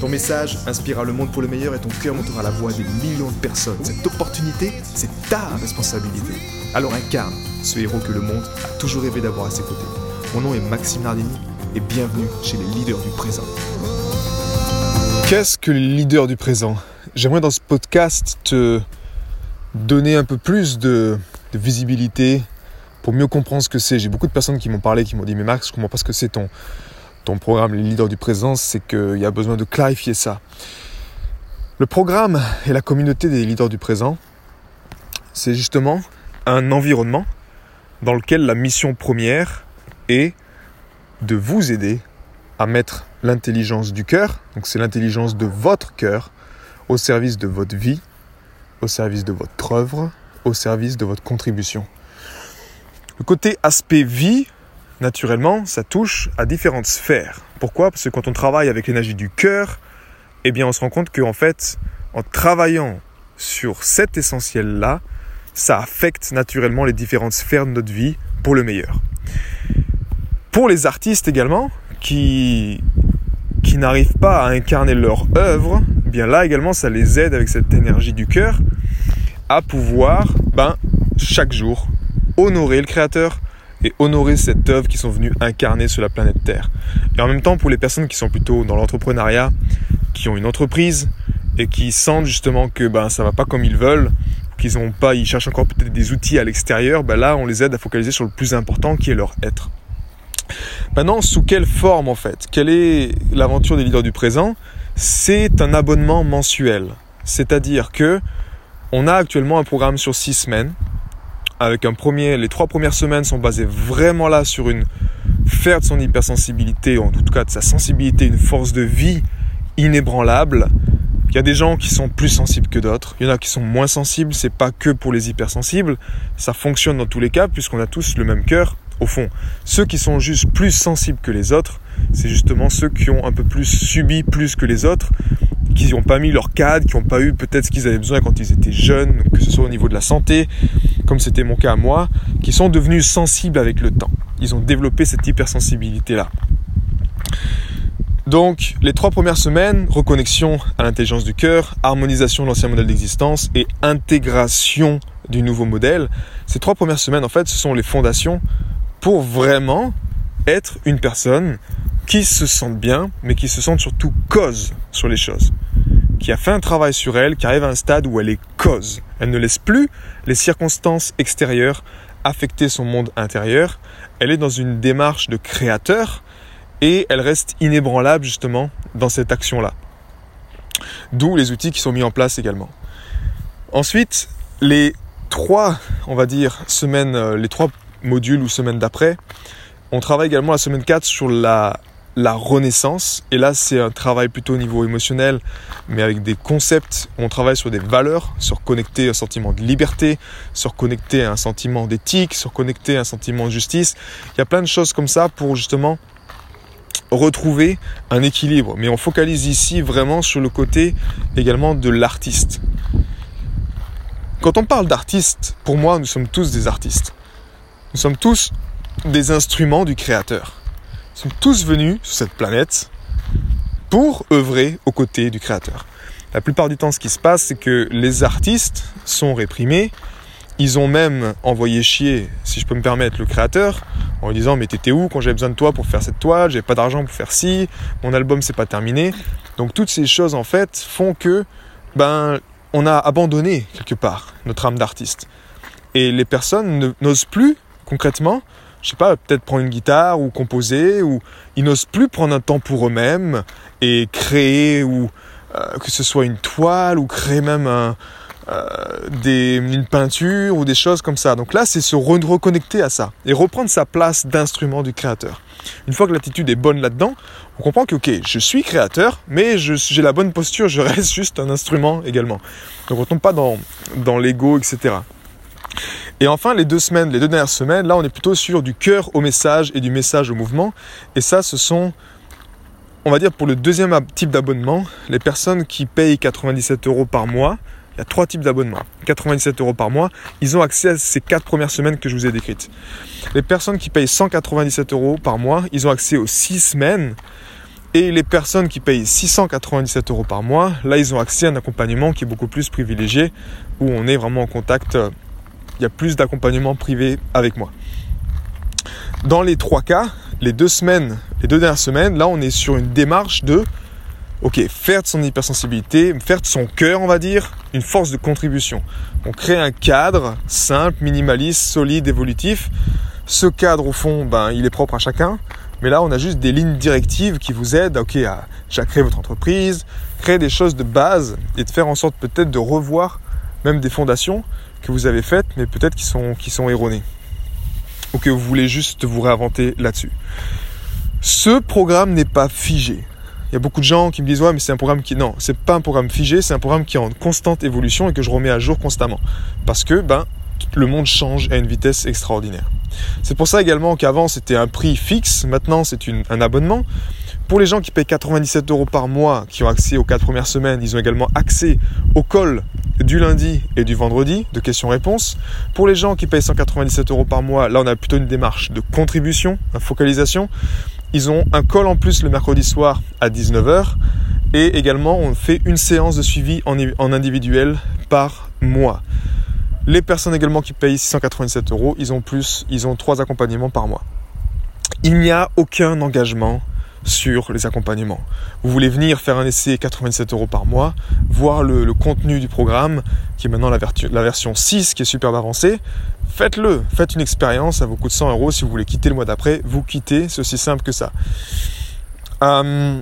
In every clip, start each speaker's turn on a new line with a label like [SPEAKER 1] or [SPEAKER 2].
[SPEAKER 1] Ton message inspirera le monde pour le meilleur et ton cœur montera la voix des millions de personnes. Cette opportunité, c'est ta responsabilité. Alors incarne ce héros que le monde a toujours rêvé d'avoir à ses côtés. Mon nom est Maxime Nardini et bienvenue chez les leaders du présent.
[SPEAKER 2] Qu'est-ce que les leaders du présent? J'aimerais dans ce podcast te donner un peu plus de, de visibilité pour mieux comprendre ce que c'est. J'ai beaucoup de personnes qui m'ont parlé, qui m'ont dit mais Max, je comprends pas ce que c'est ton, ton programme Les leaders du présent, c'est qu'il y a besoin de clarifier ça. Le programme et la communauté des leaders du présent, c'est justement un environnement dans lequel la mission première est de vous aider à mettre l'intelligence du cœur, donc c'est l'intelligence de votre cœur, au service de votre vie, au service de votre œuvre, au service de votre contribution. Le côté aspect vie, naturellement, ça touche à différentes sphères. Pourquoi? Parce que quand on travaille avec l'énergie du cœur, eh bien, on se rend compte qu'en fait, en travaillant sur cet essentiel-là, ça affecte naturellement les différentes sphères de notre vie pour le meilleur. Pour les artistes également, qui, qui n'arrivent pas à incarner leur œuvre, eh bien là également, ça les aide avec cette énergie du cœur à pouvoir, ben, chaque jour, honorer le Créateur, honorer cette œuvre qu'ils sont venus incarner sur la planète Terre. Et en même temps, pour les personnes qui sont plutôt dans l'entrepreneuriat, qui ont une entreprise et qui sentent justement que ben ça va pas comme ils veulent, qu'ils ont pas, ils cherchent encore peut-être des outils à l'extérieur, ben là on les aide à focaliser sur le plus important qui est leur être. Maintenant, sous quelle forme en fait? Quelle est l'aventure des leaders du présent? C'est un abonnement mensuel. C'est-à-dire que on a actuellement un programme sur six semaines avec un premier, les trois premières semaines sont basées vraiment là sur une faire de son hypersensibilité, en tout cas de sa sensibilité, une force de vie inébranlable. Il y a des gens qui sont plus sensibles que d'autres, il y en a qui sont moins sensibles, c'est pas que pour les hypersensibles, ça fonctionne dans tous les cas puisqu'on a tous le même cœur. Au fond, ceux qui sont juste plus sensibles que les autres, c'est justement ceux qui ont un peu plus subi plus que les autres, qui n'ont pas mis leur cadre, qui n'ont pas eu peut-être ce qu'ils avaient besoin quand ils étaient jeunes, que ce soit au niveau de la santé, comme c'était mon cas à moi, qui sont devenus sensibles avec le temps. Ils ont développé cette hypersensibilité-là. Donc, les trois premières semaines, reconnexion à l'intelligence du cœur, harmonisation de l'ancien modèle d'existence et intégration du nouveau modèle. Ces trois premières semaines, en fait, ce sont les fondations pour vraiment être une personne qui se sente bien, mais qui se sente surtout cause sur les choses qui a fait un travail sur elle, qui arrive à un stade où elle est cause. Elle ne laisse plus les circonstances extérieures affecter son monde intérieur. Elle est dans une démarche de créateur et elle reste inébranlable justement dans cette action-là. D'où les outils qui sont mis en place également. Ensuite, les trois, on va dire, semaines, euh, les trois modules ou semaines d'après, on travaille également la semaine 4 sur la la renaissance. Et là, c'est un travail plutôt au niveau émotionnel, mais avec des concepts. On travaille sur des valeurs, sur connecter un sentiment de liberté, sur connecter un sentiment d'éthique, sur connecter un sentiment de justice. Il y a plein de choses comme ça pour justement retrouver un équilibre. Mais on focalise ici vraiment sur le côté également de l'artiste. Quand on parle d'artiste, pour moi, nous sommes tous des artistes. Nous sommes tous des instruments du créateur sont tous venus sur cette planète pour œuvrer aux côtés du créateur. La plupart du temps, ce qui se passe, c'est que les artistes sont réprimés. Ils ont même envoyé chier, si je peux me permettre, le créateur en lui disant mais t'étais où quand j'avais besoin de toi pour faire cette toile, j'avais pas d'argent pour faire ci, mon album c'est pas terminé. Donc toutes ces choses en fait font que ben on a abandonné quelque part notre âme d'artiste. Et les personnes n'osent plus concrètement je sais pas, peut-être prendre une guitare ou composer, ou ils n'osent plus prendre un temps pour eux-mêmes et créer, ou euh, que ce soit une toile, ou créer même un, des, une peinture ou des choses comme ça. Donc là, c'est se reconnecter à ça et reprendre sa place d'instrument du créateur. Une fois que l'attitude est bonne là-dedans, on comprend que, ok, je suis créateur, mais j'ai la bonne posture, je reste juste un instrument également. Donc on tombe pas dans, dans l'ego, etc. Et enfin, les deux semaines, les deux dernières semaines, là, on est plutôt sur du cœur au message et du message au mouvement. Et ça, ce sont, on va dire, pour le deuxième type d'abonnement, les personnes qui payent 97 euros par mois. Il y a trois types d'abonnements. 97 euros par mois, ils ont accès à ces quatre premières semaines que je vous ai décrites. Les personnes qui payent 197 euros par mois, ils ont accès aux six semaines. Et les personnes qui payent 697 euros par mois, là, ils ont accès à un accompagnement qui est beaucoup plus privilégié, où on est vraiment en contact euh, il y a plus d'accompagnement privé avec moi. Dans les trois cas, les deux semaines, les deux dernières semaines, là on est sur une démarche de ok, faire de son hypersensibilité, faire de son cœur, on va dire, une force de contribution. On crée un cadre simple, minimaliste, solide, évolutif. Ce cadre, au fond, ben, il est propre à chacun. Mais là, on a juste des lignes directives qui vous aident ok, à, à créer votre entreprise, créer des choses de base et de faire en sorte peut-être de revoir même des fondations que vous avez faites, mais peut-être qui sont, qui sont erronées. Ou que vous voulez juste vous réinventer là-dessus. Ce programme n'est pas figé. Il y a beaucoup de gens qui me disent ouais mais c'est un programme qui non c'est pas un programme figé c'est un programme qui est en constante évolution et que je remets à jour constamment parce que ben le monde change à une vitesse extraordinaire. C'est pour ça également qu'avant c'était un prix fixe, maintenant c'est un abonnement. Pour les gens qui payent 97 euros par mois, qui ont accès aux 4 premières semaines, ils ont également accès au call du lundi et du vendredi de questions-réponses. Pour les gens qui payent 197 euros par mois, là on a plutôt une démarche de contribution, de focalisation. Ils ont un call en plus le mercredi soir à 19h et également on fait une séance de suivi en, en individuel par mois. Les personnes également qui payent 697 euros, ils ont plus, ils ont trois accompagnements par mois. Il n'y a aucun engagement sur les accompagnements. Vous voulez venir faire un essai 87 euros par mois, voir le, contenu du programme, qui est maintenant la, version 6, qui est superbe avancée, faites-le, faites une expérience, ça vous coûte 100 euros, si vous voulez quitter le mois d'après, vous quittez, c'est aussi simple que ça. Euh,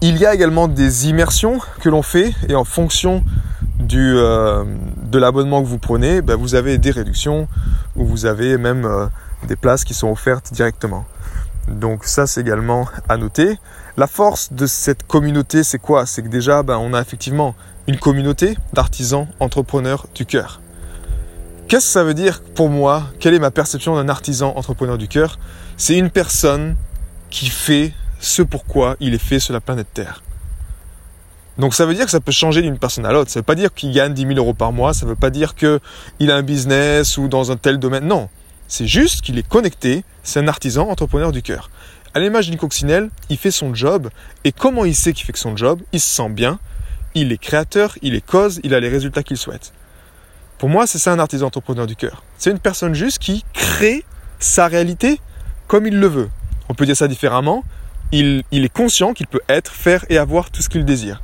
[SPEAKER 2] il y a également des immersions que l'on fait, et en fonction euh, de l'abonnement que vous prenez, ben, vous avez des réductions, ou vous avez même euh, des places qui sont offertes directement. Donc ça c'est également à noter. La force de cette communauté c'est quoi? C'est que déjà ben, on a effectivement une communauté d'artisans entrepreneurs du cœur. Qu'est-ce que ça veut dire pour moi? Quelle est ma perception d'un artisan entrepreneur du cœur? C'est une personne qui fait ce pourquoi il est fait sur la planète Terre. Donc ça veut dire que ça peut changer d'une personne à l'autre. Ça ne veut pas dire qu'il gagne 10 000 euros par mois. Ça ne veut pas dire qu'il a un business ou dans un tel domaine. Non, c'est juste qu'il est connecté, c'est un artisan entrepreneur du cœur. À l'image d'une coccinelle, il fait son job, et comment il sait qu'il fait son job? Il se sent bien, il est créateur, il est cause, il a les résultats qu'il souhaite. Pour moi, c'est ça un artisan entrepreneur du cœur. C'est une personne juste qui crée sa réalité comme il le veut. On peut dire ça différemment. Il, il est conscient qu'il peut être, faire et avoir tout ce qu'il désire.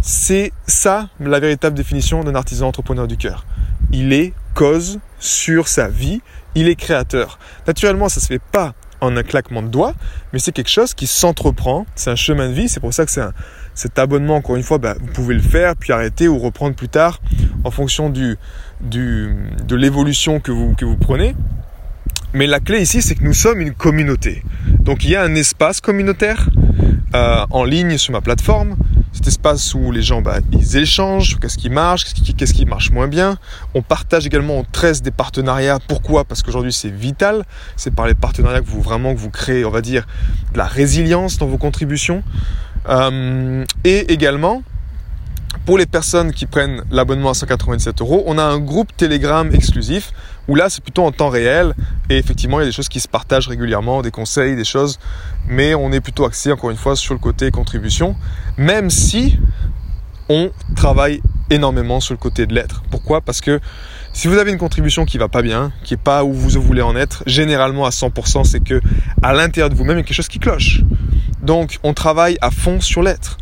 [SPEAKER 2] C'est ça la véritable définition d'un artisan entrepreneur du cœur. Il est cause sur sa vie il est créateur. Naturellement, ça se fait pas en un claquement de doigts, mais c'est quelque chose qui s'entreprend, c'est un chemin de vie, c'est pour ça que c'est cet abonnement, encore une fois, bah, vous pouvez le faire, puis arrêter ou reprendre plus tard en fonction du, du, de l'évolution que vous, que vous prenez. Mais la clé ici, c'est que nous sommes une communauté. Donc il y a un espace communautaire euh, en ligne sur ma plateforme cet espace où les gens bah, ils échangent, qu'est-ce qui marche, qu'est-ce qui, marche moins bien. On partage également, on tresse des partenariats. Pourquoi? Parce qu'aujourd'hui c'est vital. C'est par les partenariats que vous vraiment que vous créez, on va dire, de la résilience dans vos contributions. Euh, et également, pour les personnes qui prennent l'abonnement à 197 euros, on a un groupe Telegram exclusif où là c'est plutôt en temps réel et effectivement il y a des choses qui se partagent régulièrement, des conseils, des choses, mais on est plutôt axé encore une fois sur le côté contribution, même si on travaille énormément sur le côté de l'être. Pourquoi? Parce que si vous avez une contribution qui va pas bien, qui est pas où vous voulez en être, généralement à 100%, c'est que à l'intérieur de vous-même il y a quelque chose qui cloche. Donc on travaille à fond sur l'être.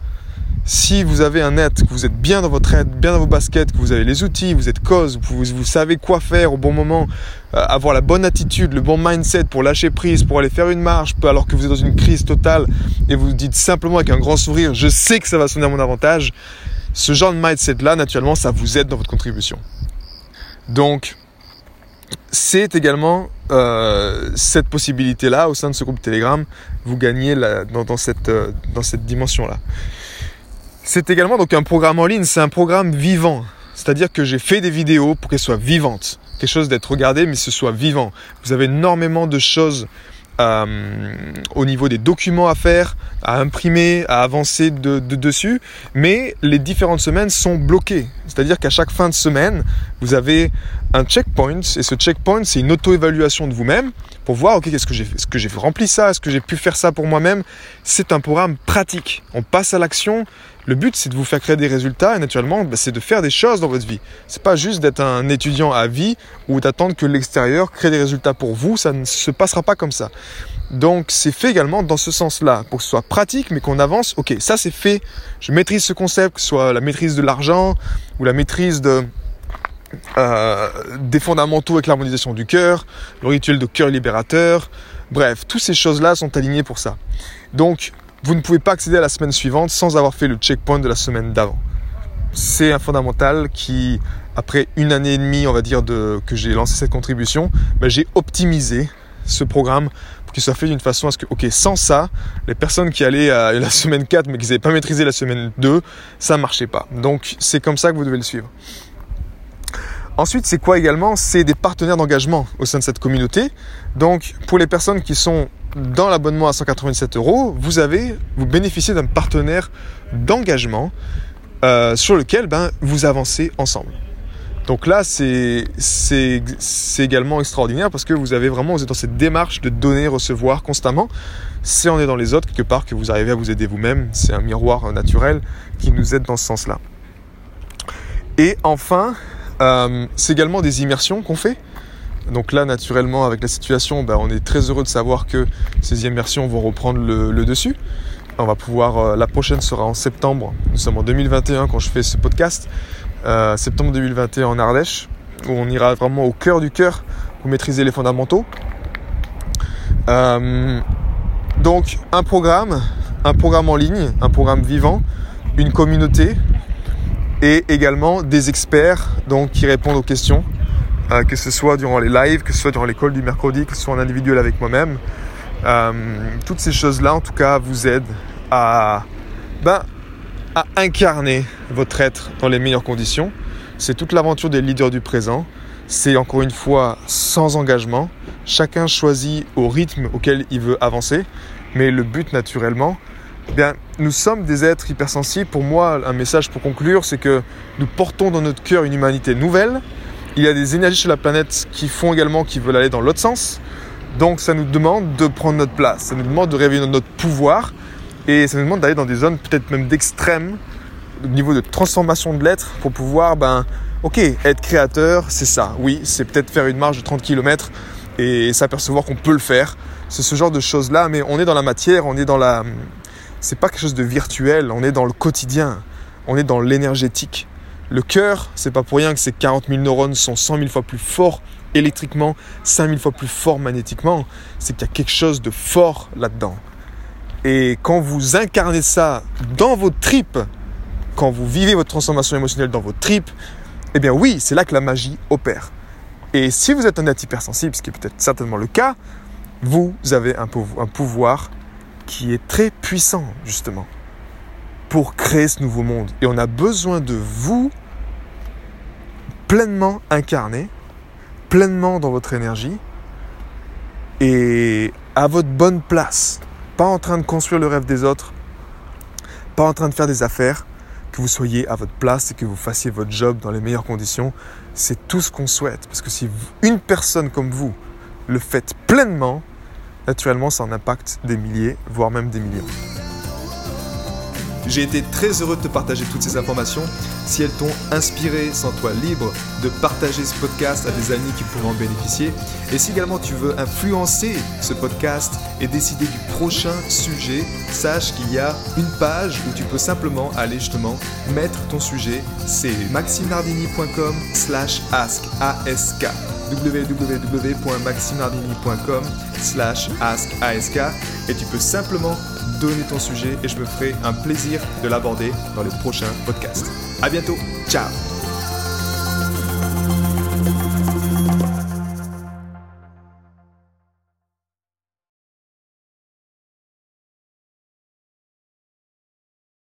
[SPEAKER 2] Si vous avez un net, que vous êtes bien dans votre être, bien dans vos baskets, que vous avez les outils, vous êtes cause, vous, vous savez quoi faire au bon moment, euh, avoir la bonne attitude, le bon mindset pour lâcher prise, pour aller faire une marche, alors que vous êtes dans une crise totale et vous dites simplement avec un grand sourire, je sais que ça va sonner à mon avantage, Ce genre de mindset-là, naturellement, ça vous aide dans votre contribution. Donc, c'est également euh, cette possibilité-là au sein de ce groupe Telegram, vous gagnez dans, cette, euh, dans cette dimension-là. C'est également donc un programme en ligne, c'est un programme vivant. C'est-à-dire que j'ai fait des vidéos pour qu'elles soient vivantes. Quelque chose d'être regardé, mais ce soit vivant. Vous avez énormément de choses euh, au niveau des documents à faire, à imprimer, à avancer de, dessus, mais les différentes semaines sont bloquées. C'est-à-dire qu'à chaque fin de semaine, vous avez un checkpoint, et ce checkpoint, c'est une auto-évaluation de vous-même pour voir, ok, qu'est-ce que j'ai est-ce que j'ai rempli ça, est-ce que j'ai pu faire ça pour moi-même? C'est un programme pratique. On passe à l'action le but, c'est de vous faire créer des résultats et naturellement, bah, c'est de faire des choses dans votre vie. C'est pas juste d'être un étudiant à vie ou d'attendre que l'extérieur crée des résultats pour vous. Ça ne se passera pas comme ça. Donc, c'est fait également dans ce sens-là, pour que ce soit pratique, mais qu'on avance. Ok, ça c'est fait. Je maîtrise ce concept, que ce soit la maîtrise de l'argent ou la maîtrise de, euh, des fondamentaux avec l'harmonisation du cœur, le rituel de cœur libérateur. Bref, toutes ces choses-là sont alignées pour ça. Donc, vous ne pouvez pas accéder à la semaine suivante sans avoir fait le checkpoint de la semaine d'avant. C'est un fondamental qui, après une année et demie, on va dire, que j'ai lancé cette contribution, ben, j'ai optimisé ce programme pour qu'il soit fait d'une façon à ce que, ok, sans ça, les personnes qui allaient à la semaine 4 mais qui n'avaient pas maîtrisé la semaine 2, ça ne marchait pas. Donc c'est comme ça que vous devez le suivre. Ensuite, c'est quoi également? C'est des partenaires d'engagement au sein de cette communauté. Donc, pour les personnes qui sont dans l'abonnement à 187 euros, vous avez, vous bénéficiez d'un partenaire d'engagement euh, sur lequel ben, vous avancez ensemble. Donc là, c'est également extraordinaire parce que vous avez vraiment, vous êtes dans cette démarche de donner, recevoir constamment. C'est est dans les autres quelque part que vous arrivez à vous aider vous-même. C'est un miroir naturel qui nous aide dans ce sens-là. Et enfin, euh, c'est également des immersions qu'on fait. Donc là, naturellement, avec la situation, bah, on est très heureux de savoir que ces immersions vont reprendre le, dessus. On va pouvoir, euh, la prochaine sera en septembre. Nous sommes en 2021 quand je fais ce podcast. Euh, septembre 2021 en Ardèche, où on ira vraiment au cœur du cœur pour maîtriser les fondamentaux. Euh, donc un programme, un programme en ligne, un programme vivant, une communauté et également des experts qui répondent aux questions euh, que ce soit durant les lives, que ce soit durant l'école du mercredi, que ce soit en individuel avec moi-même. Euh, toutes ces choses-là, en tout cas, vous aident à, ben, à incarner votre être dans les meilleures conditions. C'est toute l'aventure des leaders du présent. C'est encore une fois sans engagement. Chacun choisit au rythme auquel il veut avancer. Mais le but, naturellement, eh bien, nous sommes des êtres hypersensibles. Pour moi, un message pour conclure, c'est que nous portons dans notre cœur une humanité nouvelle, il y a des énergies sur la planète qui font également, qui veulent aller dans l'autre sens. Donc ça nous demande de prendre notre place, ça nous demande de réveiller notre pouvoir et ça nous demande d'aller dans des zones peut-être même d'extrême au niveau de transformation de l'être pour pouvoir, ben, ok, être créateur, c'est ça. Oui, c'est peut-être faire une marche de 30 km et s'apercevoir qu'on peut le faire. C'est ce genre de choses-là, mais on est dans la matière, on est dans la... C'est pas quelque chose de virtuel, on est dans le quotidien, on est dans l'énergétique. Le cœur, c'est pas pour rien que ces 40 000 neurones sont 100 000 fois plus forts électriquement, 5 000 fois plus forts magnétiquement. C'est qu'il y a quelque chose de fort là-dedans. Et quand vous incarnez ça dans vos tripes, quand vous vivez votre transformation émotionnelle dans vos tripes, eh bien oui, c'est là que la magie opère. Et si vous êtes un être hypersensible, ce qui est peut-être certainement le cas, vous avez un pouvoir qui est très puissant, justement, pour créer ce nouveau monde. Et on a besoin de vous pleinement incarné, pleinement dans votre énergie et à votre bonne place. Pas en train de construire le rêve des autres, pas en train de faire des affaires, que vous soyez à votre place et que vous fassiez votre job dans les meilleures conditions. C'est tout ce qu'on souhaite. Parce que si une personne comme vous le faites pleinement, naturellement, ça en impacte des milliers, voire même des millions.
[SPEAKER 1] J'ai été très heureux de te partager toutes ces informations. Si elles t'ont inspiré, sens-toi libre de partager ce podcast à des amis qui pourront en bénéficier. Et si également tu veux influencer ce podcast et décider du prochain sujet, sache qu'il y a une page où tu peux simplement aller justement mettre ton sujet. C'est maximardini.com slash ask www.maximardini.com slash ask et tu peux simplement donner ton sujet et je me ferai un plaisir de l'aborder dans les prochains podcasts. À bientôt, ciao